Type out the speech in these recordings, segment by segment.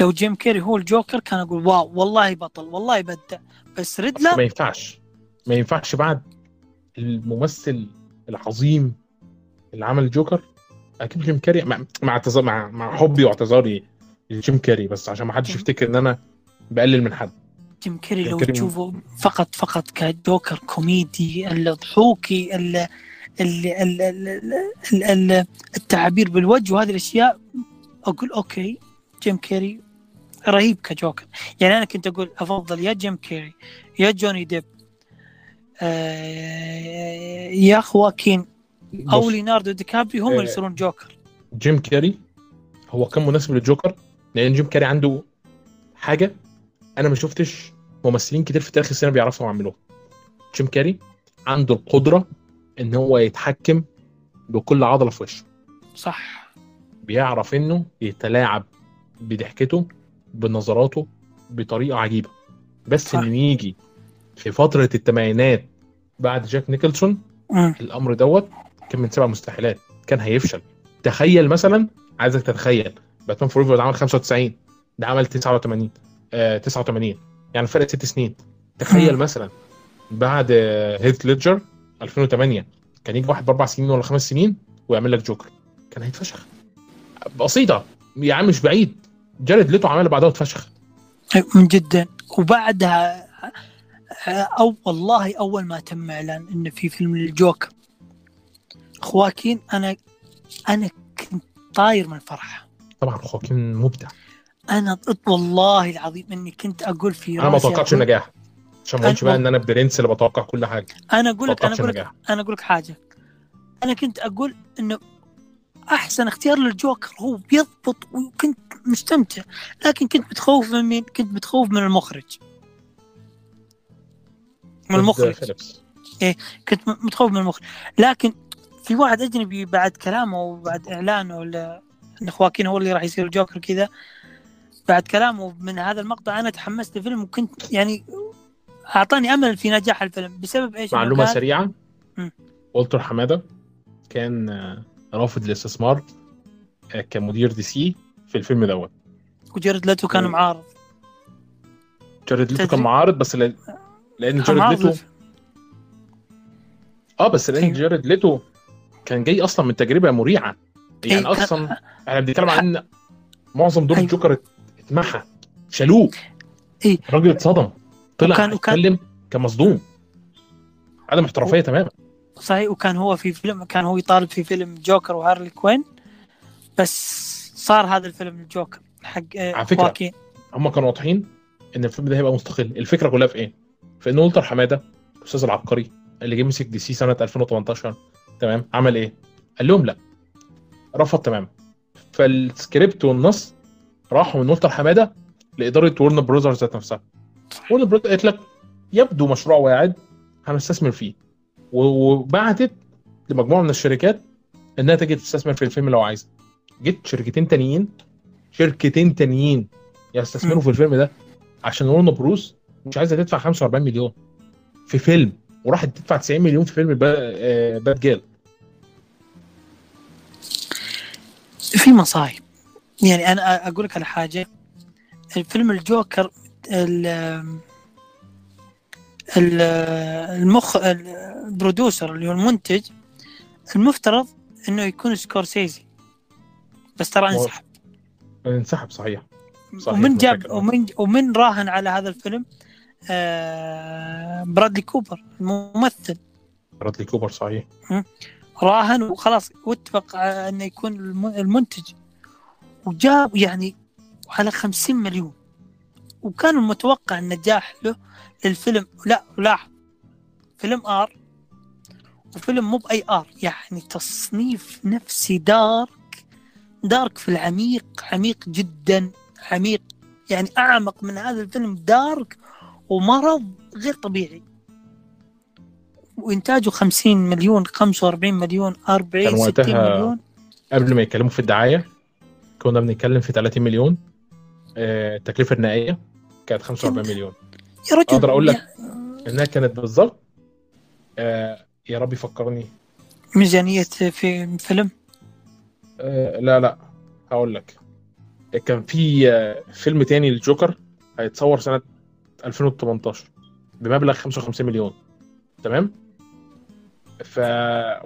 لو جيم كيري هو الجوكر كان أقول wow والله بطل والله يبدع بس ما ريدلر ينفعش. ما ينفعش بعد الممثل العظيم اللي عمل الجوكر أكيد جيم كاري مع مع مع, مع حبي واعتذاري لجيم كاري بس عشان ما حدش يفتكر إن أنا بقلل من حد. جيم كيري جيم لو تشوفه فقط فقط كجوكر كوميدي الضحوكي ال- ال- ال- ال- ال- ال- التعابير بالوجه وهذه الأشياء أقول okay. جيم كيري رهيب كجوكر. يعني أنا كنت أقول أفضل يا جيم كيري يا جوني ديب آه، يا خواكين أو ليناردو دي كابريو هم آه، اللي يصيرون جوكر. جيم كاري هو كان مناسب للجوكر لأن جيم كاري عنده حاجة أنا ما شفتش ممثلين كتير في تاريخ السينما بيعرفوا يعملوها جيم كاري عنده القدرة إن هو يتحكم بكل عضلة في وشه. صح. بيعرف إنه يتلاعب بضحكته بنظراته بطريقة عجيبة. بس. انه يجي في فترة الثمانينات بعد جاك نيكلسون مم. الأمر دوت كان من سبع مستحيلات. كان هيفشل. تخيل مثلا عايزك تتخيل باتمان فوريفر ده عمل 95 ده عمل 89 آه 89 يعني فرق ست سنين. تخيل مم. مثلا بعد هيث ليدجر 2008 كان يجي واحد بأربع سنين ولا خمس سنين ويعمل لك جوكر. كان هيتفشخ. بسيطة. يا عم مش بعيد. جارد ليتو عمل بعدها واتفشخ من جدا. وبعدها أو والله أول ما تم إعلان إنه في فيلم الجوكر خواكين أنا أنا كنت طاير من الفرحه طبعا خواكين مبدع. أنا والله العظيم إني كنت أقول في أنا ما توقعتش النجاح. عشان ما اقولش بقى إن أنا برنس اللي بتوقع كل حاجة. أنا أقول لك أنا أقول لك أنا أقول لك حاجة. أنا كنت أقول إنه أحسن اختيار للجوكر هو بيضبط وكنت مستمتع لكن كنت متخوف من مين؟ كنت متخوف من المخرج من المخرج فيليبس كنت متخوف من المخرج لكن في واحد أجنبي بعد كلامه وبعد إعلانه إن خواكين هو اللي راح يصير الجوكر كذا بعد كلامه من هذا المقطع أنا تحمست للفيلم وكنت يعني أعطاني أمل في نجاح الفيلم بسبب إيش؟ معلومة سريعة. والتر حمادة كان رافض الاستثمار آه، كمدير دي سي في الفيلم دوت وجارد ليتو كان مم. معارض جارد ليتو كان معارض بس. لأن جارد معارض ليتو. آه بس لأن. جارد ليتو كان جاي أصلا من تجربة مريعة يعني أصلا إحنا بنتكلم عن معظم دور أيوة. الجوكر ات- اتمحى شالوه إيه. الراجل اتصدم طلع اتكلم كان مصدوم عدم احترافية تماما صحيح وكان هو في فيلم كان هو يطالب في فيلم جوكر وهارلي كوين بس صار هذا الفيلم الجوكر حق آه، على خواكين هم كانوا واضحين إن الفيلم ده هيبقى مستقل. الفكرة كلها في إيه؟ في إن والتر حمادة الاستاذ العبقري اللي جه مسك دي سي سنة 2018 تمام؟ عمل إيه؟ قال لهم لأ. رفض تماما. فالسكريبت والنص راحوا من والتر حمادة لإدارة وورنر براذرز ذات نفسها. وورنر براذرز قالت لك يبدو مشروع واعد هنستثمر فيه. وبعتت لمجموعة من الشركات إنها تجي تستثمر في الفيلم لو عايزة. جت شركتين تانيين شركتين تانيين يستثمروا. في الفيلم ده عشان وورنر براذرز مش عايزة تدفع 45 مليون في فيلم وراحت تدفع 90 مليون في فيلم با- آه، باد جيل في مصايب. يعني أنا أقول لك على حاجة. الفيلم الجوكر ال ال- المخ ال producer اللي هو المنتج المفترض إنه يكون سكورسيزي. بس ترى انسحب. انسحب صحيح. صحيح ومن جاب. ومن ومن راهن على هذا الفيلم آه برادلي كوبر الممثل. برادلي كوبر صحيح. راهن وخلاص واتفق إنه يكون الم- المنتج. وجاب يعني على 50 مليون. وكان المتوقع النجاح له للفيلم. لا لاحظ. فيلم R. وفيلم مو بأي R. يعني تصنيف نفسي dark dark في العميق عميق جدا عميق. يعني أعمق من هذا الفيلم dark ومرض غير طبيعي. وإنتاجه 50 مليون 45 مليون 40 كان 60 وقتها مليون. قبل ما يتكلموا في الدعاية كنا بنتكلم في 30 مليون آه، التكلفه النهائيه كانت 45 مليون. يا رجل أقدر أقول لك. يا- إنها كانت بالظبط آه، يا رب يفكرني. ميزانية في فيلم؟ آه، لا لا هقول لك. كان في آه، فيلم تاني للجوكر هيتصور سنة 2018 بمبلغ 55 مليون. تمام؟ ف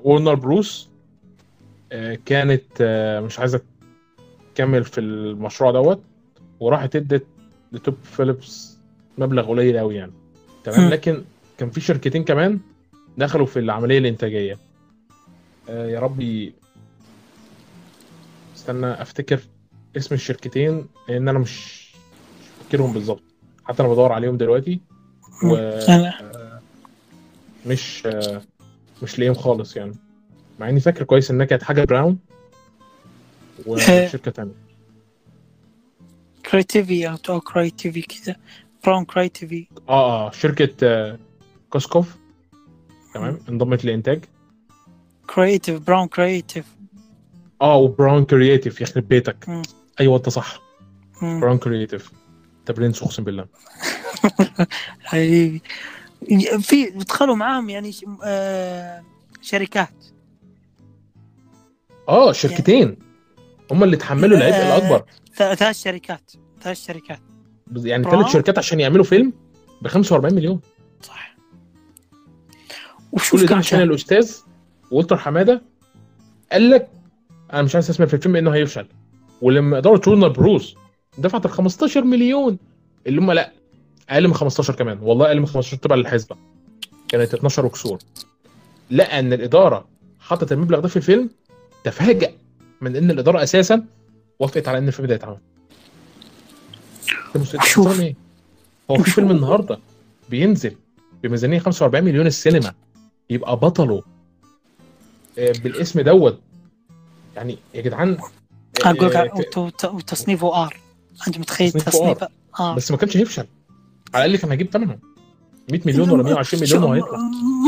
وورنر بروس آه، كانت آه، مش عايزة تكمل في المشروع دوت وراحت ادت لتوب فيليبس مبلغ قليل قوي يعني. تمام. لكن كان في شركتين كمان دخلوا في العملية الإنتاجية. آه، يا ربي استنى أفتكر اسم الشركتين لأن أنا مش فاكرهم بالظبط. حتى أنا بدور عليهم دلوقتي. و أنا مش آه، مش لاقيهم خالص يعني. مع إني فاكر كويس إنها كانت حاجة براون وشركه كريتيفي أو كريتيفي كذا براون كريتيفي آه آه شركة آه، كوسكوف تمام. انضمت للانتاج كريتيف براون كريتيف آه وبراون كرييتيف يخرب بيتك. مم. أيوه أنت صح. مم. براون كرييتيف انت برنس أقسم بالله؟ حبيبي في دخلوا معاهم يعني ش- آه شركات. آه شركتين. هم اللي تحملوا العبء آه، الأكبر. ثلاث شركات ثلاث شركات. يعني؟ ثلاث شركات عشان يعملوا فيلم ب 45 مليون. صح. وشوف كل ده عشان الأستاذ والتر حمادة قال لك أنا مش عايز أسمع في الفيلم إنه هيفشل. ولما إدارة ورنر بروس دفعت ال 15 مليون اللي هم لا أقل من 15 كمان. والله أقل من 15 تبع للحسبه كانت 12 وكسور. لقى ان الإدارة حطت المبلغ ده في الفيلم تفاجأ من إن الإدارة أساسا وافقت على إن الفيلم ده يتعمل. مستغرب إيه؟ هو في. فيلم النهارده بينزل بميزانية 45 مليون السينما يبقى بطله آه، بالاسم دوت. يعني يا جدعان آه، أقول لك آه، وت- وت- وتصنيفه R. أنت متخيل تصنيفه تصنيف R. بس ما كانش هيفشل. على الأقل كان هيجيب ثمنه. 100 مليون ولا 120 مليون وهيطلع.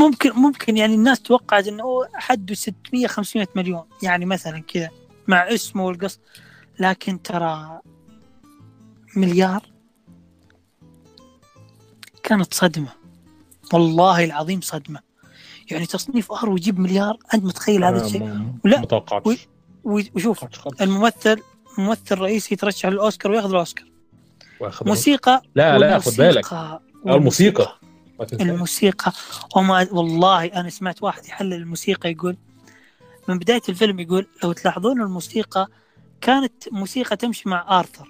ممكن ممكن يعني الناس توقعت إنه حده 600 500 مليون. يعني مثلا كذا مع اسمه والقص. لكن ترى مليار كانت صدمة. والله العظيم صدمة. يعني تصنيف R ويجيب مليار أنت متخيل هذا أنا الشيء؟ ولا- وشوف. الممثل ممثل رئيسي يترشح للأوسكار وياخذ الأوسكار. موسيقى لا لا خد بالك. آه، الموسيقى. الموسيقى. وما والله أنا سمعت واحد يحلل الموسيقى يقول من بداية الفيلم يقول لو تلاحظون الموسيقى كانت موسيقى تمشي مع آرثر.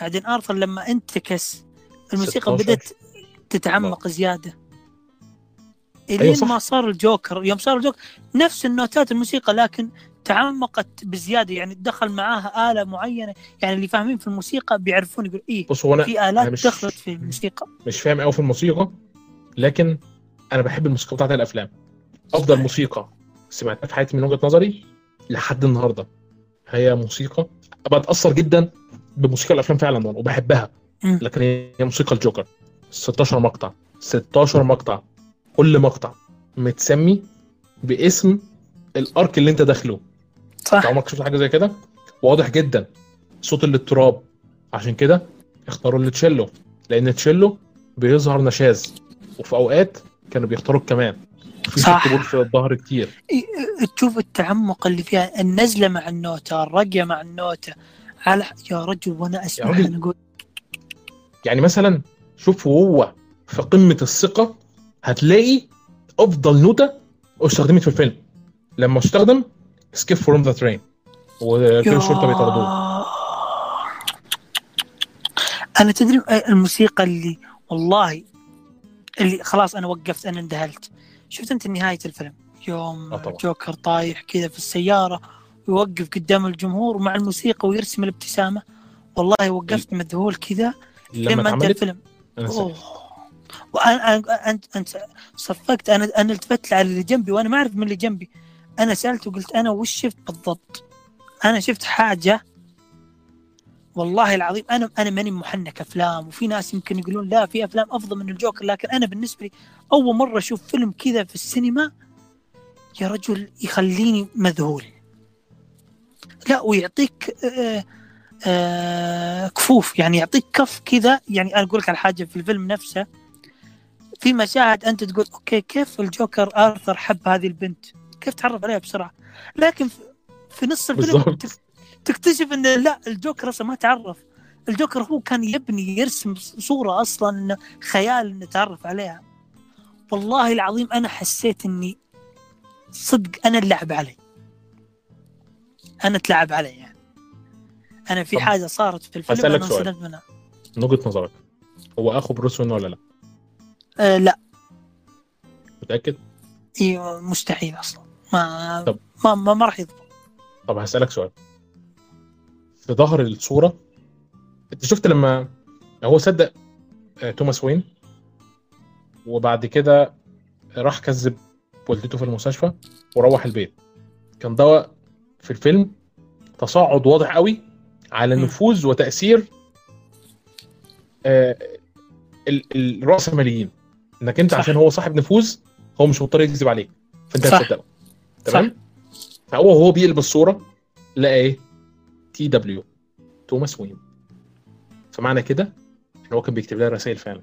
بعدين آرثر لما انتكس الموسيقى 16. بدأت تتعمق زيادة. أيوة الين صح. ما صار الجوكر يوم صار الجوكر نفس النوتات الموسيقى لكن تعمقت بزيادة. يعني دخل معاها آلة معينة. يعني اللي فاهمين في الموسيقى بيعرفون يقول إيه بص هو أنا في أنا آلات مش- دخلت في الموسيقى. مش فاهم قوي في الموسيقى لكن أنا بحب الموسيقى بتاعت الأفلام. أفضل موسيقى. سمعتها في حياتي من وجهة نظري لحد النهارده. هي موسيقى. بتاثر جدا بموسيقى الأفلام فعلا وبحبها. لكن هي موسيقى الجوكر. 16 مقطع. 16 مقطع. كل مقطع متسمي باسم الأرك اللي أنت داخله. صح. عمرك شفت حاجة زي كده؟ واضح جدا. صوت الاضطراب. عشان كده اختاروا التشيلو لأن التشيلو بيظهر نشاز. وفي أوقات كانوا بيختاروا الكمان في صح. في الظهر إيه، تشوف التعمق اللي فيها النزلة مع النوتة الرقية مع النوتة. على يا رجل وأنا أسمع رجل. أنا أقول. يعني مثلا شوف وهو في قمة الثقة هتلاقي أفضل نوتة استخدمت في الفيلم. لما استخدم Escape from the Train وكل الشرطة بيطردوه أنا تدري الموسيقى اللي والله اللي خلاص أنا وقفت أنا انذهلت. شفت أنت نهاية الفيلم؟ يوم آه طبعا. جوكر طايح كذا في السيارة ويوقف قدام الجمهور ومع الموسيقى ويرسم الابتسامة. والله وقفت مذهول كذا لما اتعملت الفيلم. وأنا انت أنت صفقت. أنا أنا التفت على اللي جنبي وأنا ما أعرف من اللي جنبي. أنا سالته وقلت أنا وش شفت بالضبط؟ أنا شفت حاجة والله العظيم أنا أنا ماني محنك أفلام وفي ناس يمكن يقولون لا في أفلام أفضل من الجوكر لكن أنا بالنسبة لي أول مرة أشوف فيلم كذا في السينما يا رجل يخليني مذهول. لا ويعطيك آه آه كفوف يعني يعطيك كف كذا. يعني أنا أقول لك على حاجة في الفيلم نفسه في مشاهد أنت تقول أوكي كيف الجوكر آرثر حب هذه البنت؟ كيف تعرف عليها بسرعة؟ لكن في- نص الفيلم تكتشف إن لا الجوكر أصلا ما تعرف الجوكر هو كان يبني يرسم صورة أصلا إنه خيال نتعرف عليها والله العظيم أنا حسيت إني صدق أنا اللعب علي أنا تلعب علي يعني أنا في حاجة صارت في الفيلم أنا. انصدمت منها من وجهة نظرك هو أخو بروس وين ولا لا؟ آه لا متأكد؟ إيه مستحيل أصلا ما طب. ما ما, ما راح يضبط طب هسألك سؤال في ظهر الصورة. انت شفت لما هو صدق آه، توماس وين؟ وبعد كده راح كذب والدته في المستشفى وروح البيت. كان ده في الفيلم تصاعد واضح قوي على. نفوذ وتأثير آه، ال- الرأسماليين. انك انت صح. عشان هو صاحب نفوذ هو مش مضطر يكذب عليك. فانت. هتصدقه. تمام؟ فهو وهو بيقلب الصورة لقى إيه؟ TW توماس وين فمعنى كده إن هو كان بيكتب لها رسائل فعلا.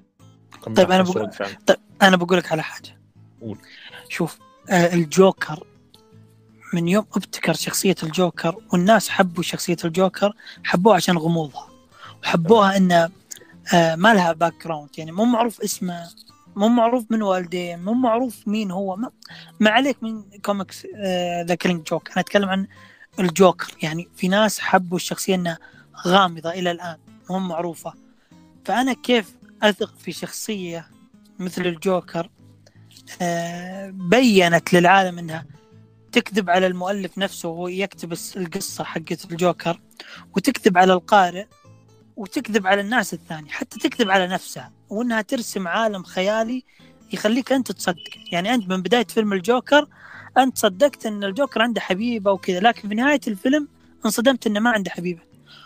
طيب لها بقول- طيب أنا بقول لك على حاجة. قول. شوف آه الجوكر من يوم ابتكر شخصية الجوكر والناس حبوا شخصية الجوكر حبوها عشان غموضها. وحبوها إنه آه ما لها background يعني مو معروف اسمه مو معروف من والديه مو معروف مين هو ما, ما عليك من comics The Killing Joke أنا أتكلم عن الجوكر. يعني في ناس حبوا الشخصية إنها غامضة إلى الآن مو معروفة. فأنا كيف أثق في شخصية مثل الجوكر؟ آه، بينت للعالم إنها تكذب على المؤلف نفسه وهو يكتب القصة حقت الجوكر وتكذب على القارئ وتكذب على الناس الثانية حتى تكذب على نفسها وإنها ترسم عالم خيالي يخليك أنت تصدق. يعني أنت من بداية فيلم الجوكر أنت صدقت إن الجوكر عنده حبيبة وكذا لكن في نهاية الفيلم انصدمت إنه ما عنده حبيبة.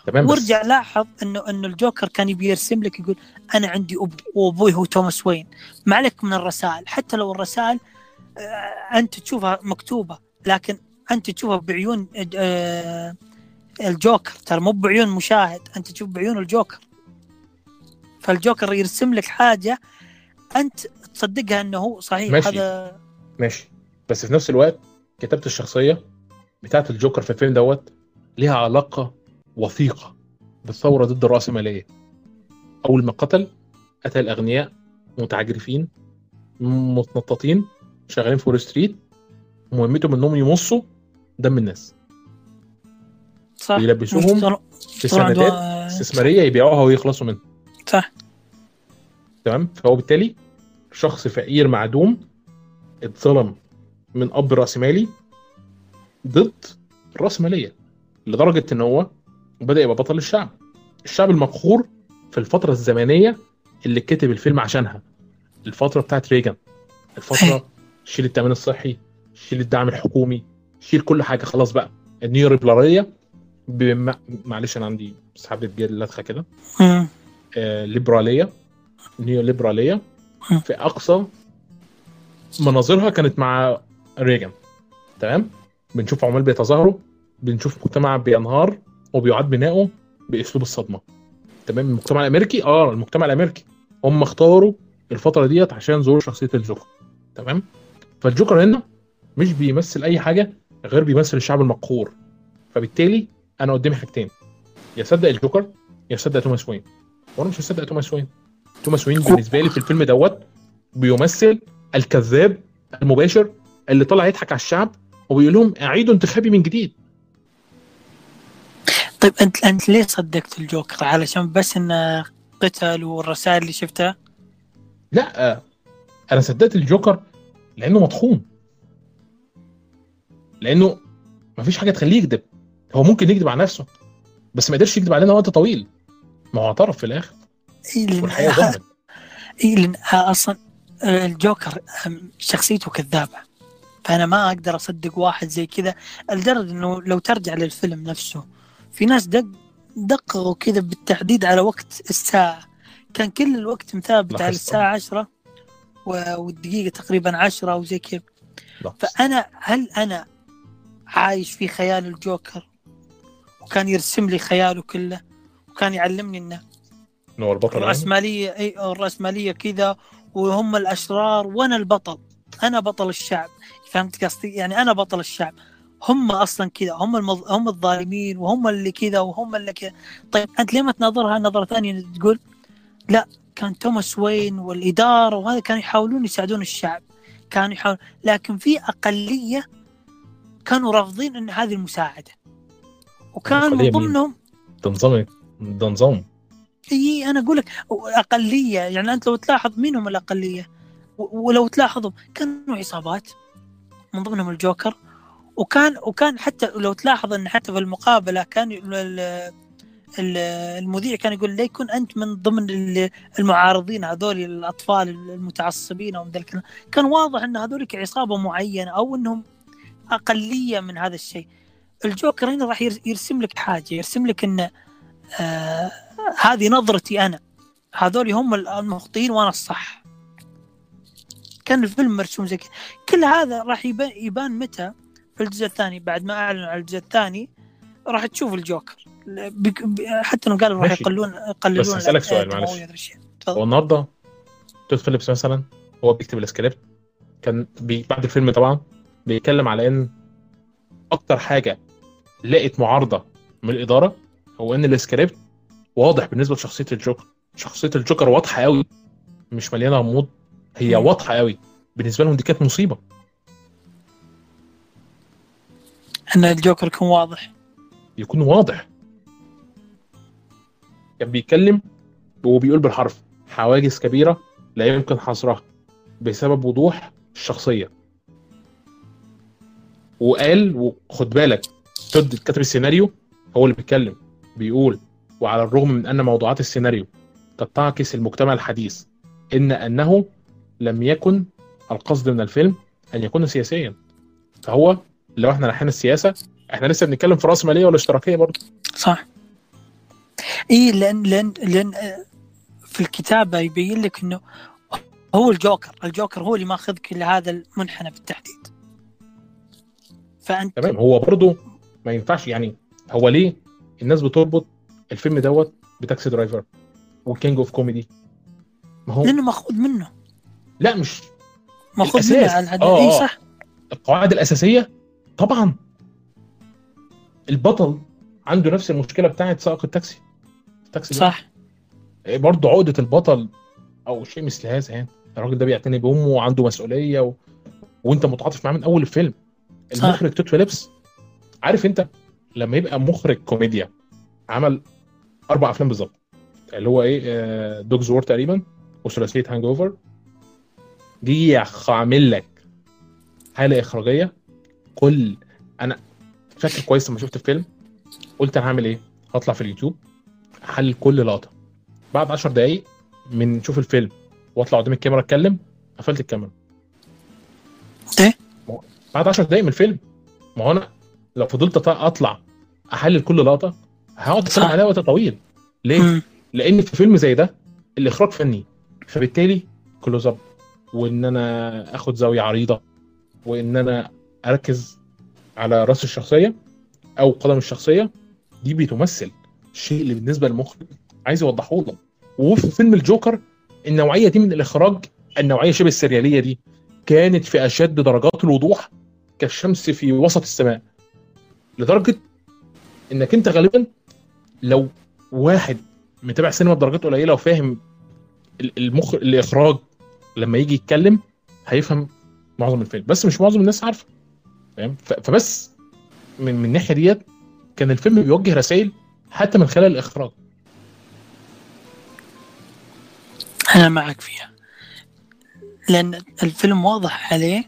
تمام بس وارجع لاحظ انه إنه الجوكر كان يبي يرسم لك يقول أنا عندي اب وأبوي هو توماس وين. ما عليك من الرسائل حتى لو الرسائل آه، أنت تشوفها مكتوبة لكن أنت تشوفها بعيون آه، الجوكر. ترى مو بعيون مشاهد أنت تشوف بعيون الجوكر. فالجوكر يرسم لك حاجة أنت تصدقها إنه هو صحيح. ماشي. هذا ماشي بس في نفس الوقت كتابة الشخصية بتاعت الجوكر في الفيلم دوت ليها علاقة وثيقة بالثورة ضد الراسماليه أول ما قتل قتل الاغنياء متعجرفين متنططين شغالين في وول ستريت مهمتهم إنهم يمصوا دم الناس. صح. ويلبسوهم ويشتغلوا- في سندات استثمارية يبيعوها ويخلصوا منها. صح. تمام؟ فهو بالتالي شخص فقير معدوم اتظلم من أب راسمالي ضد الراسماليه لدرجة إن هو بدأ يبقى بطل الشعب. الشعب المقهور في الفترة الزمنية اللي كتب الفيلم عشانها. الفترة بتاعت ريجن الفترة شيل التأمين الصحي شيل الدعم الحكومي شيل كل حاجة خلاص بقى. النيو ليبراليه بم... معلش أنا عندي سحبه جيل لدغه كده. آه، ليبرالية. نيو ليبراليه. في أقصى مناظرها كانت مع ريجان تمام؟ بنشوف عمال بيتظاهروا بنشوف مجتمع بينهار وبيعاد بناؤه بأسلوب الصدمة. تمام؟ المجتمع الأمريكي آه المجتمع الأمريكي. هم اختاروا الفترة ديت عشان ظهور شخصية الجوكر. تمام؟ فالجوكر هنا مش بيمثل أي حاجة غير بيمثل الشعب المقهور. فبالتالي أنا قدامي حاجتين. يا صدق الجوكر يا صدق توماس وين. وأنا مش هصدق توماس وين. توماس وين بالنسبة لي في الفيلم دوت بيمثل الكذاب المباشر اللي طلع يضحك على الشعب وبيقول لهم أعيدوا انتخابي من جديد. طيب انت أنت ليه صدقت الجوكر؟ علشان بس انه قتل والرسائل اللي شفتها؟ لا أنا صدقت الجوكر لأنه مطحون. لأنه مفيش حاجة تخليه يكذب. هو ممكن يكذب على نفسه بس ما قدرش يكذب علينا وقت طويل. ما هو اعترف في الآخر. إيه والحقيقة ظهرت إيه لأن أصلا الجوكر أم، شخصيته كذابة. فأنا ما أقدر أصدق واحد زي كذا لدرجة إنه لو ترجع للفيلم نفسه في ناس دق دققوا كذا بالتحديد على وقت الساعة. كان كل الوقت مثابت على. الساعة 10 و- والدقيقة تقريبا 10 وزي كذا. فأنا هل أنا عايش في خيال الجوكر؟ وكان يرسم لي خياله كله وكان يعلمني إنه إن هو البطل يعني؟ الرأسمالية إي الرأسمالية كذا وهم الأشرار وأنا البطل. أنا بطل الشعب. فهمت قصدي؟ يعني أنا بطل الشعب. هم أصلا كذا. هم المض... هم الظالمين وهم اللي كذا وهم اللي كذا. طيب أنت ليه ما تنظرها نظرة ثانية؟ تقول لا كان توماس وين والإدارة وهذا كانوا يحاولون يساعدون الشعب. كانوا يحاولون لكن في أقلية كانوا رافضين إن هذه المساعدة. وكان من؟ ضمنهم ده نظام إي أنا أقول لك أقلية. يعني أنت لو تلاحظ مين هم الأقلية؟ ولو تلاحظوا كانوا عصابات من ضمنهم الجوكر وكان وكان حتى لو تلاحظ إن حتى في المقابلة كان ال- ال- ال- المذيع كان يقول لا يكون أنت من ضمن ال- المعارضين هذول الأطفال المتعصبين أو كان واضح إن هذول عصابة معينة أو إنهم أقلية من هذا الشيء. الجوكر هنا راح ير- يرسم لك حاجة يرسم لك إن آه هذه نظرتي أنا. هذول هم المخطئين وأنا الصح. كان الفيلم مرسوم زي كذا. كل هذا راح يبان, يبان متى؟ في الجزء الثاني بعد ما أعلنوا على الجزء الثاني راح تشوف الجوكر. حتى انه قالوا راح. يقلون يقللون بس هسألك سؤال، معلش. هو النهارده تود فيليبس مثلا هو بيكتب السكريبت كان بي بعد الفيلم طبعا بيتكلم على إن أكتر حاجة لقت معارضة من الإدارة هو إن السكريبت واضح بالنسبة لشخصية الجوكر. شخصية الجوكر واضحة قوي مش مليانة غموض. هي. واضحة قوي. بالنسبة لهم دي كانت مصيبة. إن الجوكر يكون واضح. يكون واضح. كان بيتكلم وبيقول بالحرف. حواجز كبيرة لا يمكن حصرها بسبب وضوح الشخصية. وقال وخد بالك تود كاتب السيناريو هو اللي بيتكلم. بيقول وعلى الرغم من أن موضوعات السيناريو قد تعكس المجتمع الحديث إن أنه لم يكن القصد من الفيلم أن يكون سياسيا. فهو لو إحنا رايحين السياسة إحنا لسه بنتكلم في رأس مالية ولا اشتراكية برضه. صح. اي لأن لأن لأن آه، في الكتابه يبين لك إنه هو الجوكر. الجوكر هو اللي ماخذك لهذا المنحنى بالتحديد فأنت تمام. هو برضه ما ينفعش يعني هو ليه الناس بتربط الفيلم دوت ب Taxi Driver و King of Comedy ما هو لأنه مأخوذ منه. لا مش ماخوذ الأساس. منه على الهدف آه، اي آه. صح. القواعد الأساسية؟ طبعا. البطل عنده نفس المشكلة بتاعت سائق التاكسي. التاكسي ده. صح. برضه عقدة البطل أو شيء مثل هذا يعني. الراجل ده بيعتني بأمه وعنده مسؤولية و... وأنت متعاطف معاه من أول الفيلم. المخرج تود فيليبس. عارف أنت لما يبقى مخرج كوميديا عمل أربع أفلام بالظبط. اللي هو إيه Dogs War تقريبا وثلاثية Hangover دي عامل لك حالة إخراجية. كل أنا فاكر كويس لما شفت الفيلم. قلت أنا هعمل إيه؟ هطلع في اليوتيوب أحلل كل لقطة. بعد 10 دقايق من شوف الفيلم وأطلع قدام الكاميرا أتكلم قفلت الكاميرا. إيه؟ بعد 10 دقايق من الفيلم ما هو أنا لو فضلت أطلع أحلل كل لقطة هقعد أتكلم. عليها وقت طويل. ليه؟ لأن في فيلم زي ده الإخراج فني فبالتالي close up وإن أنا آخد زاوية عريضة وإن أنا أركز على رأس الشخصية أو قدم الشخصية دي بتمثل الشيء اللي بالنسبة للمخرج عايز يوضحه لك. وفي فيلم الجوكر النوعية دي من الإخراج النوعية شبه السريالية دي كانت في أشد درجات الوضوح كالشمس في وسط السماء. لدرجة إنك أنت غالبا لو واحد متابع سينما بدرجات قليلة وفاهم ال- المخ الإخراج لما يجي يتكلم هيفهم معظم الفيلم. بس مش معظم الناس عارفه. فاهم؟ فبس من من الناحية ديت كان الفيلم بيوجه رسائل حتى من خلال الإخراج. أنا معك فيها. لأن الفيلم واضح عليه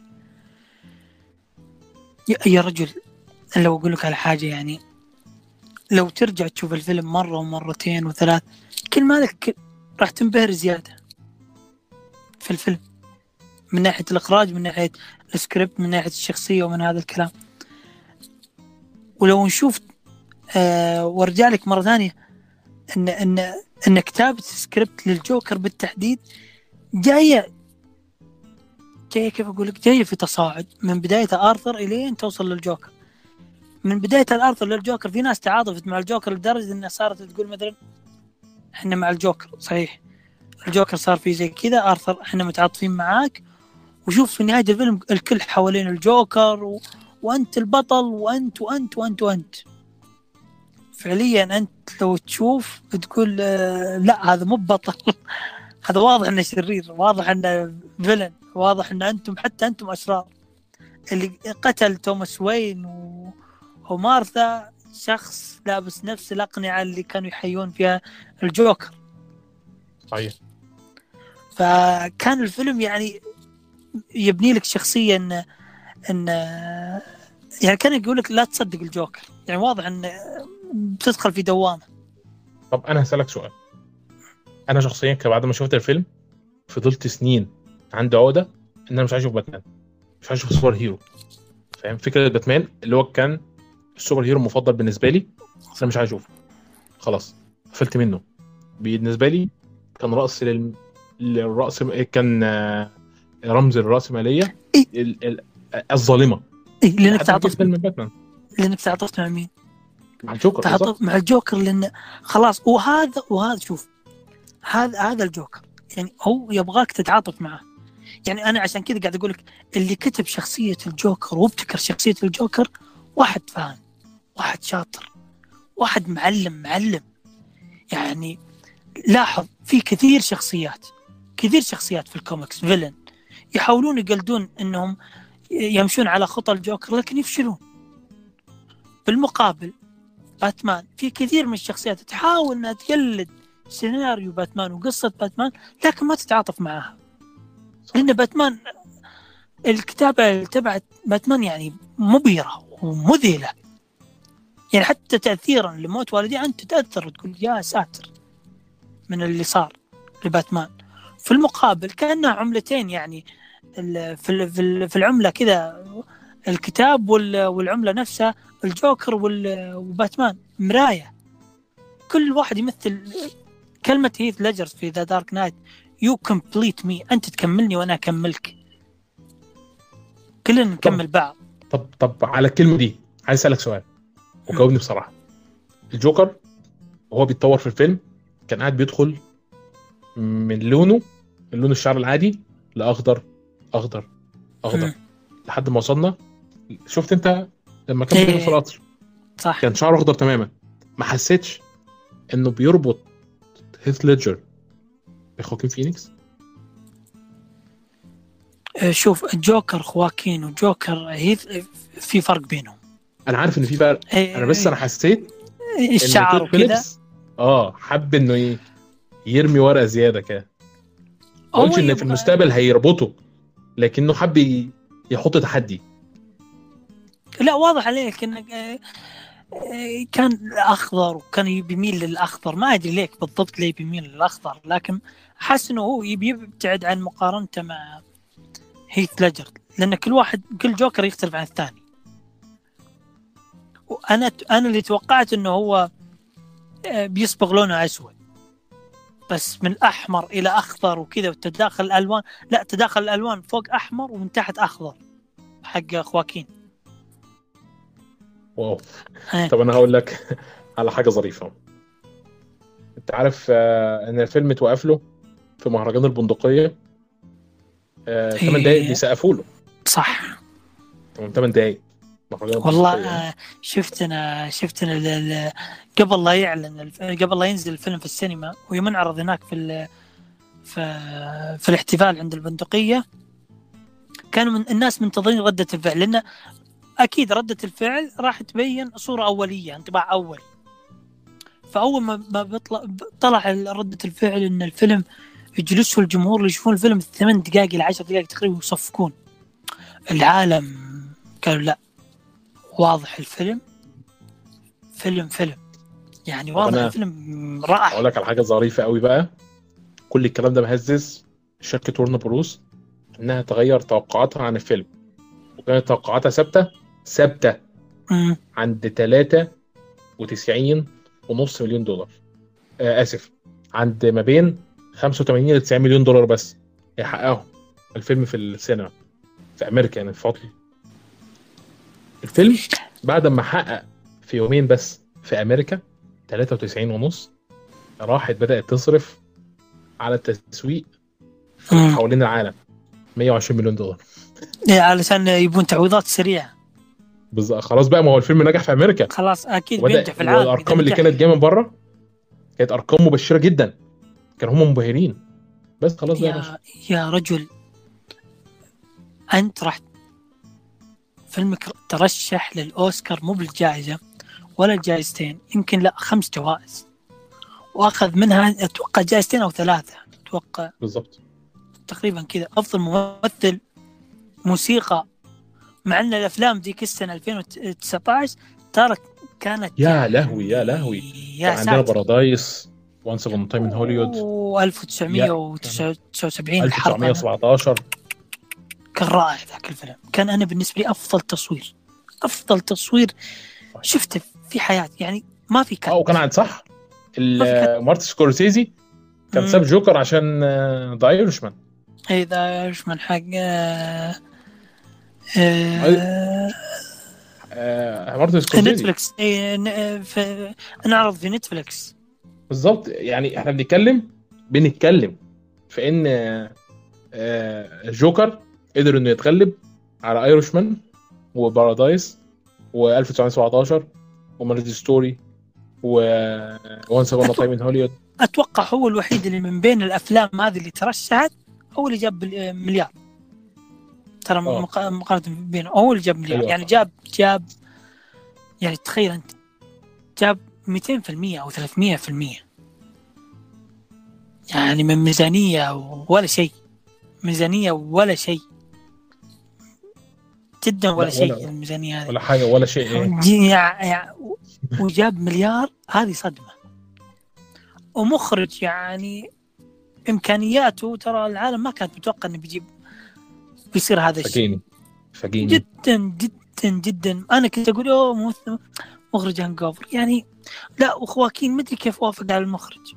يا- رجل لو أقول لك على حاجة يعني لو ترجع تشوف الفيلم مرة ومرتين وثلاث كل ما لك راح تنبهر زيادة. في الفيلم من ناحية الإخراج من ناحية السكريبت من ناحية الشخصية ومن هذا الكلام. ولو نشوف آه وارجع لك مرة ثانية إن إن إن كتابة سكريبت للجوكر بالتحديد جاية جاية كيف أقول لك؟ جاية في تصاعد. من بداية آرثر إلين توصل للجوكر. من بداية الآرثر للجوكر في ناس تعاطفت مع الجوكر لدرجة انها صارت تقول مثلا إحنا مع الجوكر صحيح. الجوكر صار فيه زي كذا آرثر إحنا متعاطفين معاك. وشوف في نهاية الفيلم الكل حوالين الجوكر و... وأنت البطل وأنت وأنت وأنت وأنت. فعليا أنت لو تشوف بتقول آه، لا هذا مو بطل هذا واضح إنه شرير واضح إنه فيلن واضح إن أنتم حتى أنتم أشرار. اللي قتل توماس وين و... ومارثا شخص لابس نفس الأقنعة اللي كانوا يحيون فيها الجوكر. صحيح. فكان الفيلم يعني يبني لك شخصية ان إن يعني كان يقول لك لا تصدق الجوكر. يعني واضح إن بتدخل في دوامة. طب أنا هسألك سؤال. أنا شخصيا بعد ما شفت الفيلم فضلت سنين عندي عقده إن أنا مش عايز أشوف باتمان. مش عايز أشوف super hero. فاهم؟ فكرة باتمان اللي هو كان ال super hero المفضل بالنسبة لي بس أنا مش عايز أشوفه. خلاص قفلت منه. بالنسبة لي كان رأس. للرأس كان آه، رمز الراسماليه إيه؟ ال- ال- الظالمة. إيه لأنك تعاطفت فيلم باتمان. لأنك تعاطفت مع مين؟ مع الجوكر بالظبط. تعاطف مع الجوكر لأن خلاص وهذا وهذا شوف هذا هذا الجوكر. يعني هو يبغاك تتعاطف معه. يعني أنا عشان كذا قاعد أقول لك اللي كتب شخصية الجوكر وابتكر شخصية الجوكر واحد فاهم واحد شاطر واحد معلم معلم. يعني لاحظ في كثير شخصيات. كثير شخصيات في ال comics villain. يحاولون يقلدون إنهم يمشون على خطى الجوكر لكن يفشلون. بالمقابل باتمان في كثير من الشخصيات تحاول إنها تقلد سيناريو باتمان وقصة باتمان لكن ما تتعاطف معها. لأن باتمان الكتابة تبعت باتمان يعني مبهرة ومذهلة. يعني حتى تاثيرا لموت والديه أنت تتاثر وتقول يا ساتر من اللي صار لباتمان. في المقابل كانها عملتين يعني في في ال- في العملة كذا الكتاب وال- والعملة نفسها الجوكر وباتمان مراية. كل واحد يمثل كلمة هيث ليجر في The Dark Knight you complete me أنت تكملني وأنا أكملك. كلنا نكمل بعض. طب طب على الكلمة دي عايز أسألك سؤال وجاوبني بصراحة. الجوكر وهو بيتطور في الفيلم كان قاعد بيدخل من لونه من لون الشعر العادي لاخضر أخضر أخضر. لحد ما وصلنا شفت أنت لما كان إيه. في القطر؟ صح. كان شعره أخضر تماما. ما حسيتش إنه بيربط هيث ليدجر بخواكين فينيكس؟ آه، شوف الجوكر خواكين وجوكر هيث في فرق بينهم. أنا عارف ان في فرق. إيه، أنا بس أنا حسيت الشعر فيليبس آه حب إنه ي- يرمي ورقة زيادة كده. قلتش إن في المستقبل هيربطه لكنه حب يحط تحدي. لا واضح عليك انك آه، كان اخضر وكان يبي يميل للأخضر. ما أدري ليك بالضبط ليه بيميل للأخضر لكن حس إنه هو يبي يبتعد عن مقارنته مع هيث ليجر لأن كل واحد كل جوكر يختلف عن الثاني. وأنا أنا اللي توقعت إنه هو آه، بيصبغ لونه أسود. بس من أحمر إلى أخضر وكذا وتداخل الألوان. لا تداخل الألوان فوق أحمر ومن تحت أخضر. حق خواكين. واو. إيه. طب أنا هقول لك على حاجة ظريفة. أنت عارف آه، إن الفيلم اتوقف له في مهرجان البندقية؟ آه، 8 إيه. دقايق بيسقفوا له. صح. 8 دقايق. والله. آه، شفت أنا شفت ال- قبل لا يعلن قبل لا ينزل الفيلم في السينما ويوم انعرض هناك في في في الاحتفال عند البندقية. كانوا من الناس منتظرين ردة الفعل لأن أكيد ردة الفعل راح تبين صورة أولية انطباع أول. فأول ما ما بيطلع طلع ردة الفعل إن الفيلم يجلسوا الجمهور اللي يشوفون الفيلم ثمان دقائق إلى عشر دقائق تقريبا يصفقون. العالم قالوا لا واضح الفيلم. فيلم فيلم. يعني واضح الفيلم رائع أقول لك على حاجة ظريفة قوي بقى. كل الكلام ده مهزز شركة ورن بروس إنها تغير توقعاتها عن الفيلم. وكانت توقعاتها ثابتة ثابتة. عند 93 ونص مليون دولار. آه آسف. عند ما بين 85 ل 90 مليون دولار بس. يحققهم. الفيلم في السينما. في أمريكا يعني في عطل الفيلم بعد ما حقق في يومين بس في أمريكا 93 ونص راحت بدأت تصرف على التسويق. حوالين العالم. 120 مليون دولار. إيه، علشان يبون تعويضات سريعة. بالظبط خلاص بقى ما هو الفيلم نجح في أمريكا. خلاص أكيد وده بينجح في العالم الأرقام اللي. كانت جاية من بره كانت أرقام مبشرة جدا. كانوا هم منبهرين بس خلاص بقى يا يا يا رجل أنت راح فيلمك ترشح للأوسكار مو بالجائزة ولا الجائزتين يمكن لا خمس جوائز. وأخذ منها أتوقع جائزتين أو ثلاثة أتوقع. بالظبط تقريبا كذا. أفضل ممثل موسيقى. مع أن الأفلام ديك السنة 2019 ترى كانت يا لهوي يا لهوي. يا عندنا Parasite و Once Upon a Time in Hollywood و 1979 الحرب 1917 كان رائع ذاك الفيلم. كان أنا بالنسبة لي أفضل تصوير. أفضل تصوير شفته في حياتي. يعني ما في كان. وكان عند صح؟ مارتن سكورسيزي كان. ساب جوكر عشان The Irishman اذا إيش من حق آه، آه، مارتن سكورسيزي. نتفلكس إيه، آه، في نعرض في نتفلكس بالظبط يعني إحنا بنتكلم بنتكلم في إن آه، آه، جوكر قدر إنه يتغلب على Irishman و Parasite و1917 و Marriage Story و Once Upon a Time in Hollywood أتوقع هو الوحيد اللي من بين الأفلام هذه اللي ترشحت هو اللي جاب مليار. ترى آه. مقا- مقارنة بينه هو اللي جاب مليار. يعني جاب جاب يعني تخيل أنت جاب 200% أو 300% يعني من ميزانية ولا شيء. ميزانية ولا شيء. جدا ولا لا، شيء الميزانية هذه. ولا حاجة ولا شيء. إيه جي- يع- يع- وجاب مليار هذه صدمة. ومخرج يعني إمكانياته ترى العالم ما كانت متوقع إنه بيجيب بيصير هذا الشيء. فاجأني جدا جدا جدا. أنا كنت أقول أوه ممثل- مخرج Hangover يعني لا وخواكين ما أدري كيف وافق على المخرج.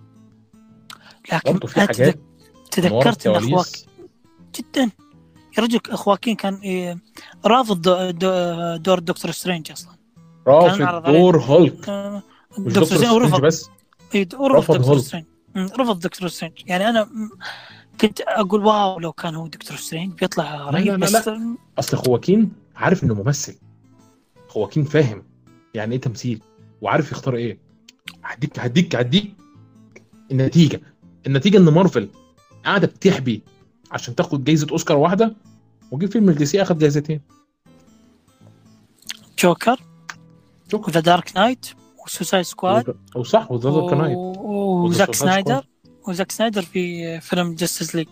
لكن برضه في حاجات تذكرت إن خواكين جدا. يا رجل خواكين كان إيه، رافض دو- دو- دور دكتور سترينج أصلا. رافض. دور هولك. آه، دكتور سترينج ورفض بس. إيه، رفض دكتور. سترينج. رفض دكتور سترينج. يعني أنا كنت أقول wow لو كان هو دكتور سترينج بيطلع رهيب لا، لا، بس أصل خواكين عارف إنه ممثل. خواكين فاهم يعني إيه تمثيل وعارف يختار إيه. هديك هديك هديك النتيجة. النتيجة إن مارفل قاعدة بتحبي عشان تاخد جايزة أوسكار واحدة؟ وجي فيلم ال DC اخد جايزتين. جوكر جوكر. و The Dark Knight و Suicide Squad أو صح و The Dark Knight و- وزاك سنايدر. وزاك سنايدر في فيلم Justice League